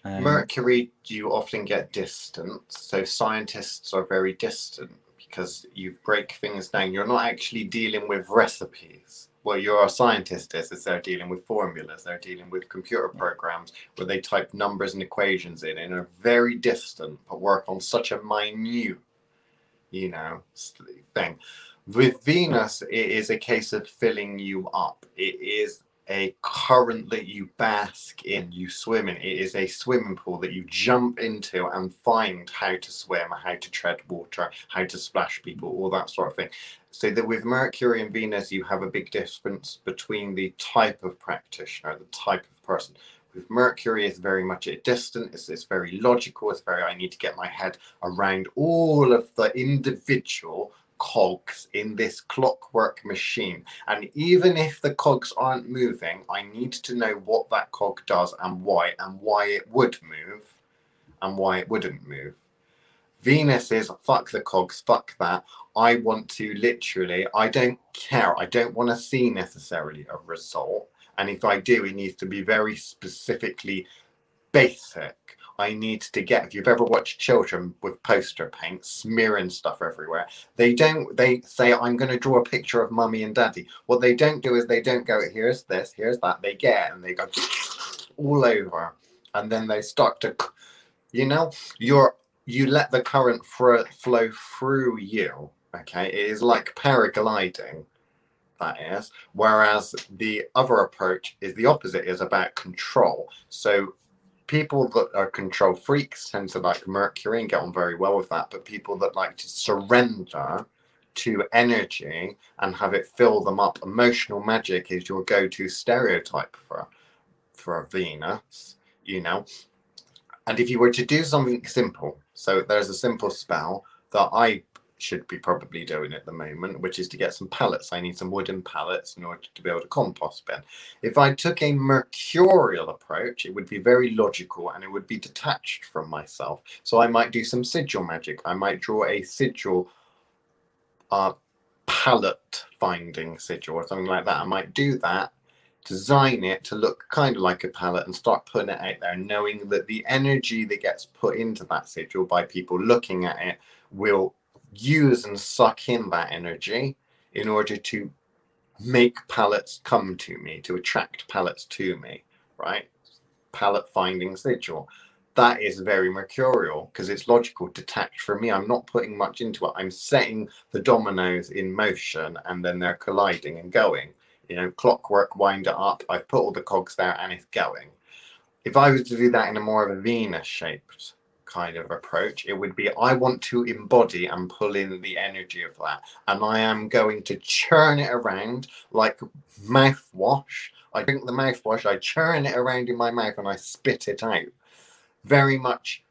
Um, Mercury, you often get distant. So scientists are very distant because you break things down. You're not actually dealing with recipes. What you're a scientist is, is they're dealing with formulas. They're dealing with computer programs where they type numbers and equations in and are very distant, but work on such a minute, you know, thing. With Venus, it is a case of filling you up. It is a current that you bask in, you swim in. It is a swimming pool that you jump into and find how to swim, how to tread water, how to splash people, all that sort of thing. So that with Mercury and Venus, you have a big difference between the type of practitioner, the type of person. With Mercury, it's very much at distant, it's, it's very logical, it's very, I need to get my head around all of the individual cogs in this clockwork machine. And even if the cogs aren't moving, I need to know what that cog does and why, and why it would move and why it wouldn't move. Venus is fuck the cogs, fuck that. I want to literally, I don't care. I don't want to see necessarily a result. And if I do, it needs to be very specifically basic. I need to get, if you've ever watched children with poster paint smearing stuff everywhere, they don't, they say, I'm going to draw a picture of mummy and daddy. What they don't do is they don't go, here's this, here's that. They get and they go (sniffs) all over. And then they start to, (sniffs) you know, you're, you let the current fro- flow through you. Okay. It is like paragliding. That is. Whereas the other approach is the opposite, is about control. So people that are control freaks tend to like Mercury and get on very well with that. But people that like to surrender to energy and have it fill them up, emotional magic is your go-to stereotype for for a Venus, you know. And if you were to do something simple, so there's a simple spell that I should be probably doing at the moment, which is to get some pallets. I need some wooden pallets in order to build a compost bin. If I took a mercurial approach, it would be very logical and it would be detached from myself. So I might do some sigil magic. I might draw a sigil uh, pallet finding sigil or something like that. I might do that design it to look kind of like a pallet and start putting it out there, knowing that the energy that gets put into that sigil by people looking at it will use and suck in that energy in order to make pallets come to me, to attract pallets to me, right? Pallet finding sigil. That is very mercurial because it's logical, detached from me. I'm not putting much into it. I'm setting the dominoes in motion and then they're colliding and going you know, clockwork, wind it up. I've put all the cogs there and it's going. If I was to do that in a more of a Venus shaped kind of approach, it would be I want to embody and pull in the energy of that. And I am going to churn it around like mouthwash. I drink the mouthwash, I churn it around in my mouth and I spit it out. Very much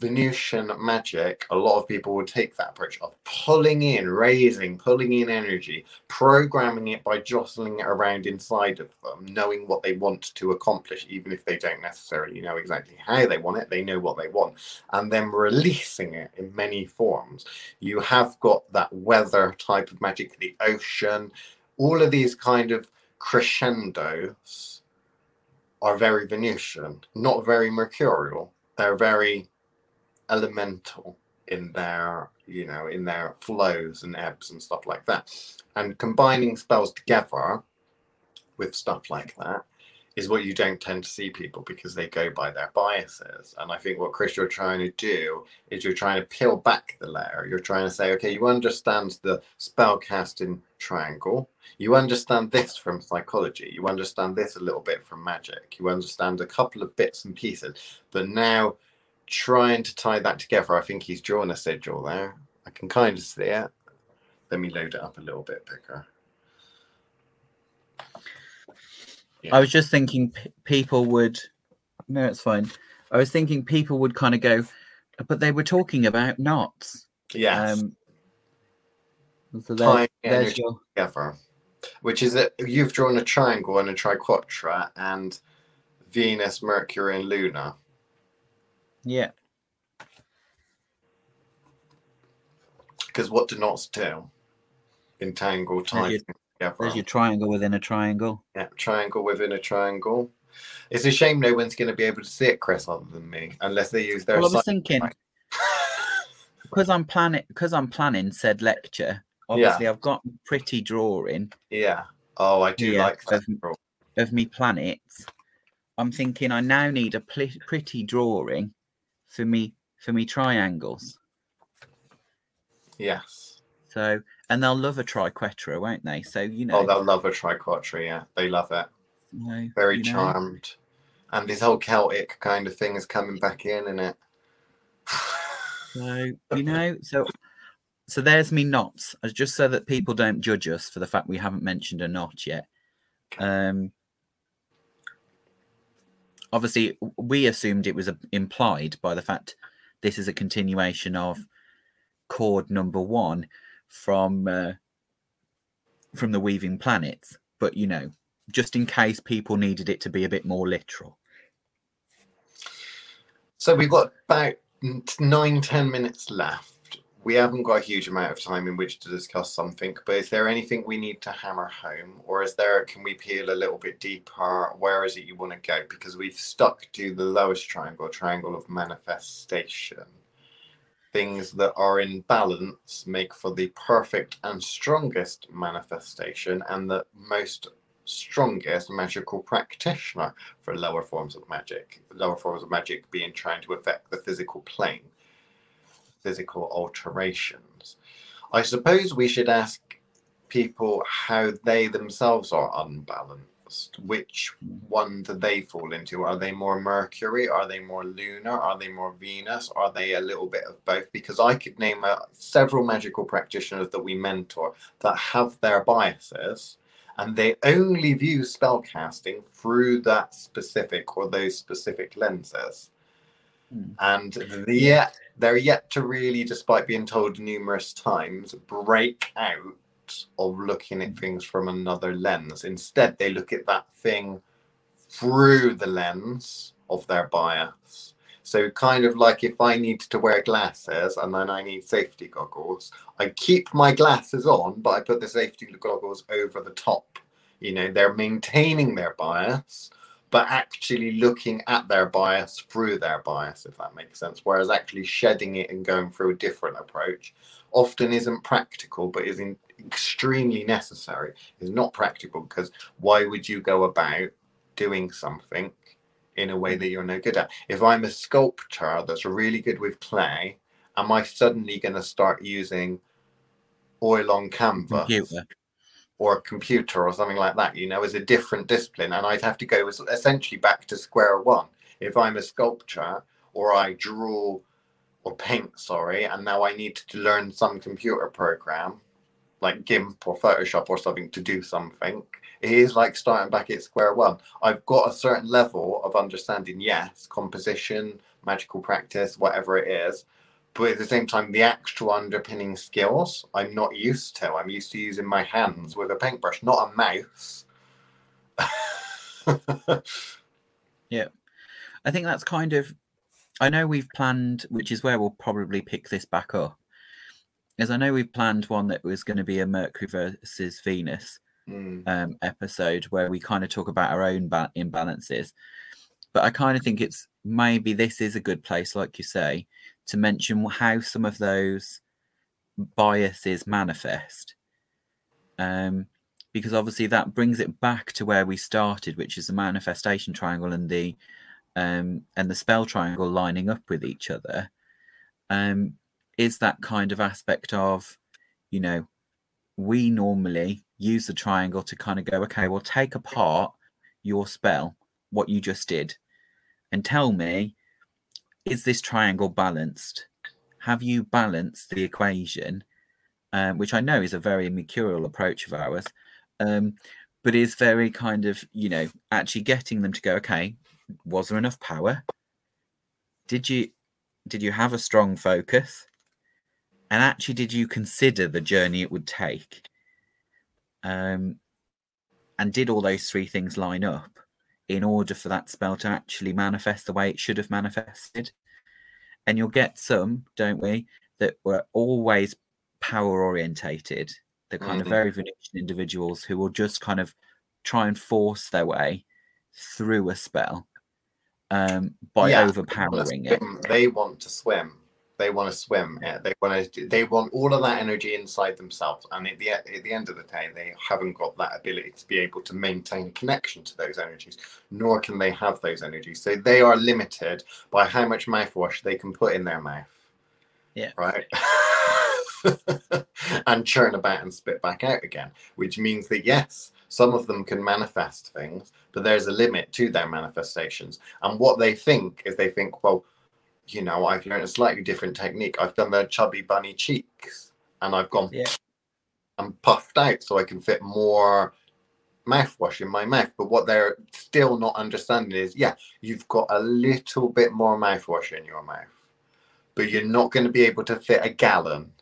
Venusian magic, a lot of people would take that approach of pulling in, raising, pulling in energy, programming it by jostling it around inside of them, knowing what they want to accomplish, even if they don't necessarily know exactly how they want it, they know what they want, and then releasing it in many forms. You have got that weather type of magic, the ocean, all of these kind of crescendos are very Venusian, not very mercurial. They're very elemental in their you know in their flows and ebbs and stuff like that and combining spells together with stuff like that is what you don't tend to see people because they go by their biases. And I think what Chris you're trying to do is you're trying to peel back the layer. You're trying to say, okay, you understand the spell casting triangle. You understand this from psychology. You understand this a little bit from magic. You understand a couple of bits and pieces. But now trying to tie that together, I think he's drawn a sigil there. I can kind of see it. Let me load it up a little bit bigger. Yeah. I was just thinking p- people would. No, it's fine. I was thinking people would kind of go, but they were talking about knots. Yes. Um, so Tying there's, there's your, together, which is that you've drawn a triangle and a triquetra and Venus, Mercury, and Luna. Yeah. Because what do knots do? Entangle, tie your- things together. There's your triangle within a triangle. Yeah, triangle within a triangle. It's a shame no one's going to be able to see it, Chris, other than me, unless they use their. Well, I was thinking because (laughs) (laughs) I'm planning because I'm planning said lecture. Obviously, I've got a pretty drawing yeah. Oh, I do Yeah, like that. of- of me planets. I'm thinking I now need a pl- pretty drawing for me for me triangles. Yes. So and they'll love a triquetra, won't they? So you know, Oh, they'll love a triquetra. Yeah, they love it. know, Very you know. charmed. And this whole Celtic kind of thing is coming back in, isn't it? So (sighs) you know, so so there's me knots, just so that people don't judge us for the fact we haven't mentioned a knot yet. Okay. Um, obviously, we assumed it was uh, implied by the fact this is a continuation of cord number one from uh, from the Weaving Planets, but you know, just in case people needed it to be a bit more literal. So we've got about nine, ten minutes left. We haven't got a huge amount of time in which to discuss something, but is there anything we need to hammer home, or is there? Can we peel a little bit deeper? Where is it you want to go? Because we've stuck to the lowest triangle, triangle of manifestation. Things that are in balance make for the perfect and strongest manifestation, and the most strongest magical practitioner for lower forms of magic. Lower forms of magic being trying to affect the physical plane, physical alterations. I suppose we should ask people how they themselves are unbalanced. Which one do they fall into? Are they more Mercury? Are they more Lunar? Are they more Venus? Are they a little bit of both? Because I could name uh, several magical practitioners that we mentor that have their biases and they only view spellcasting through that specific or those specific lenses. Hmm. And the, yet they're yet to really, despite being told numerous times, break out of looking at things from another lens. Instead, they look at that thing through the lens of their bias. So, kind of like if I need to wear glasses and then I need safety goggles, I keep my glasses on, but I put the safety goggles over the top. You know, they're maintaining their bias, but actually looking at their bias through their bias, if that makes sense. Whereas actually shedding it and going through a different approach often isn't practical, but is in, extremely necessary. Is not practical because why would you go about doing something in a way that you're no good at? If I'm a sculptor that's really good with clay, am I suddenly going to start using oil on canvas? Computer. Or a computer or something like that, you know, as a different discipline. And I'd have to go essentially back to square one. If I'm a sculptor or I draw or paint, sorry, and now I need to learn some computer program like GIMP or Photoshop or something to do something, it is like starting back at square one. I've got a certain level of understanding, yes, composition, magical practice, whatever it is, but at the same time, the actual underpinning skills I'm not used to. I'm used to using my hands with a paintbrush, not a mouse. (laughs) Yeah. I think that's kind of. I know we've planned, which is where we'll probably pick this back up. Is I know we've planned one that was going to be a Mercury versus Venus Mm, um, episode where we kind of talk about our own ba- imbalances. But I kind of think it's maybe this is a good place, like you say, to mention how some of those biases manifest. Um, because obviously that brings it back to where we started, which is the manifestation triangle and the um, and the spell triangle lining up with each other. Um, is that kind of aspect of, you know, we normally use the triangle to kind of go, okay, well, take apart your spell, what you just did, and tell me, is this triangle balanced? Have you balanced the equation? Um, which I know is a very mercurial approach of ours, um, but is very kind of, you know, actually getting them to go, okay, was there enough power? Did you did you have a strong focus? And actually, did you consider the journey it would take? Um, and did all those three things line up in order for that spell to actually manifest the way it should have manifested? And you'll get some, don't we, that were always power orientated, the kind Mhm. of very Venusian individuals who will just kind of try and force their way through a spell um, by Yeah, overpowering it. They want to swim. They want to swim. Yeah, they want to. They want all of that energy inside themselves, and at the at the end of the day, they haven't got that ability to be able to maintain a connection to those energies, nor can they have those energies. So they are limited by how much mouthwash they can put in their mouth. Yeah. Right. (laughs) and churn about and spit back out again, which means that yes, some of them can manifest things, but there's a limit to their manifestations. And what they think is they think, well, you know, I've learned a slightly different technique. I've done the chubby bunny cheeks and I've gone Yeah. and puffed out so I can fit more mouthwash in my mouth. But what they're still not understanding is, yeah, you've got a little bit more mouthwash in your mouth, but you're not going to be able to fit a gallon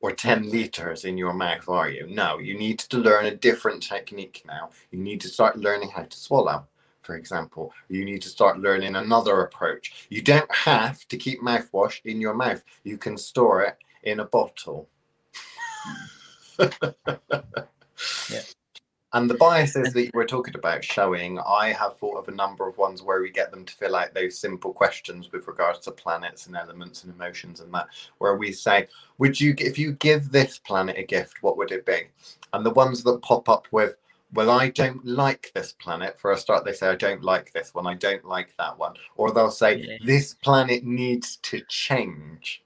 or 10 liters in your mouth, are you? No, you need to learn a different technique now. You need to start learning how to swallow, for example. You need to start learning another approach. You don't have to keep mouthwash in your mouth, you can store it in a bottle. Yeah. And the biases that you were talking about showing, I have thought of a number of ones where we get them to fill out those simple questions with regards to planets and elements and emotions and that, where we say, would you, if you give this planet a gift, what would it be? And the ones that pop up with, well, I don't like this planet. For a start, they say, I don't like this one. I don't like that one. Or they'll say, Yeah. this planet needs to change.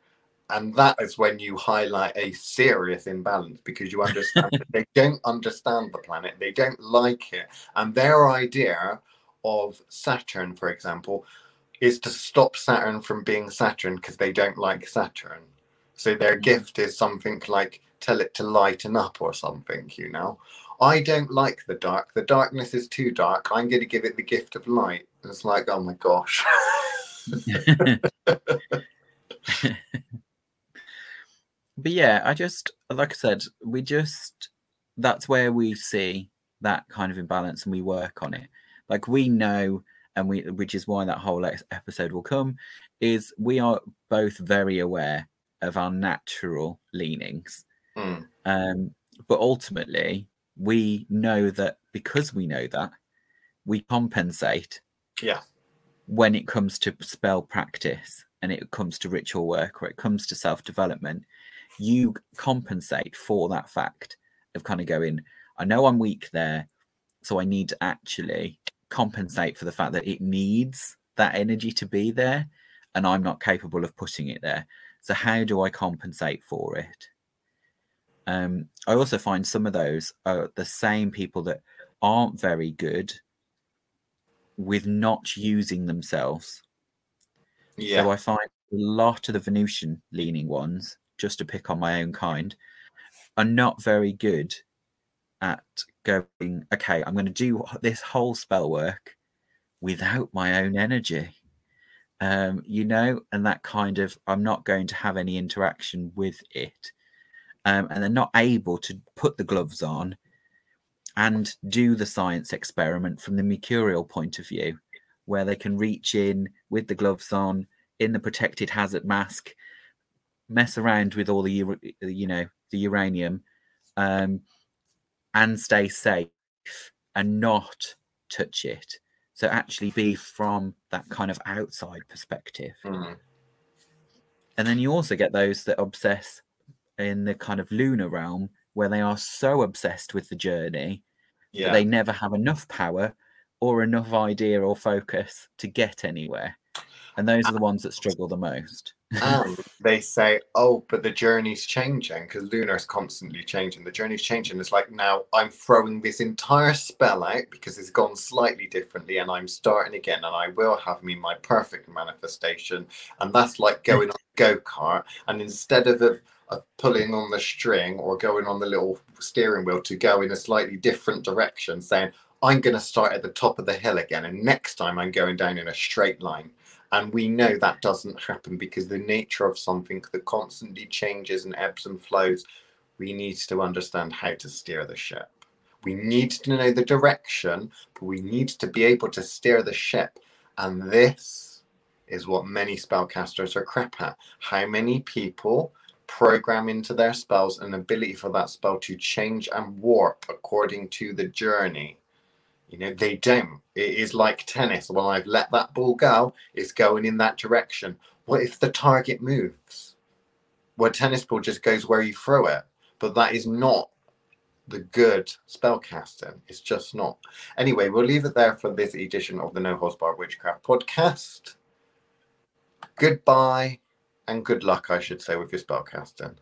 And that is when you highlight a serious imbalance because you understand that they (laughs) don't understand the planet, they don't like it. And their idea of Saturn, for example, is to stop Saturn from being Saturn because they don't like Saturn. So their mm. gift is something like tell it to lighten up or something, you know. I don't like the dark. The darkness is too dark. I'm going to give it the gift of light. And it's like, oh my gosh. (laughs) but yeah, I just like I said, we just that's where we see that kind of imbalance and we work on it. Like we know, and we which is why that whole episode will come, is we are both very aware of our natural leanings. Hmm. Um, but ultimately, we know that because we know that, we compensate Yeah. when it comes to spell practice and it comes to ritual work or it comes to self development. You compensate for that fact of kind of going, I know I'm weak there, so I need to actually compensate for the fact that it needs that energy to be there and I'm not capable of putting it there. So, how do I compensate for it? Um, I also find some of those are the same people that aren't very good with not using themselves. Yeah. So I find a lot of the Venusian leaning ones, just to pick on my own kind, are not very good at going, okay, I'm going to do this whole spell work without my own energy. Um, you know, and that kind of, I'm not going to have any interaction with it. Um, and they're not able to put the gloves on and do the science experiment from the mercurial point of view, where they can reach in with the gloves on, in the protected hazard mask, mess around with all the you know the uranium, um, and stay safe and not touch it. So actually be from that kind of outside perspective. Hmm. And then you also get those that obsess in the kind of lunar realm where they are so obsessed with the journey Yeah. that they never have enough power or enough idea or focus to get anywhere. And those are the ones that uh, struggle the most. and (laughs) they say, "Oh, but the journey's changing because Lunar's constantly changing. The journey's changing. It's like now I'm throwing this entire spell out because it's gone slightly differently, and I'm starting again, and I will have me my perfect manifestation, and that's like hmm. going on a go kart. And instead of, of of pulling on the string or going on the little steering wheel to go in a slightly different direction, saying." I'm going to start at the top of the hill again, and next time I'm going down in a straight line. And we know that doesn't happen because the nature of something that constantly changes and ebbs and flows, we need to understand how to steer the ship. We need to know the direction, but we need to be able to steer the ship. And this is what many spellcasters are crap at. How many people program into their spells an ability for that spell to change and warp according to the journey? You know, they don't. It is like tennis. Well, I've let that ball go, it's going in that direction. What if the target moves? Well, tennis ball just goes where you throw it. But that is not the good spellcasting. It's just not. Anyway, we'll leave it there for this edition of the No Holds Barred Witchcraft podcast. Goodbye and good luck, I should say, with your spellcasting.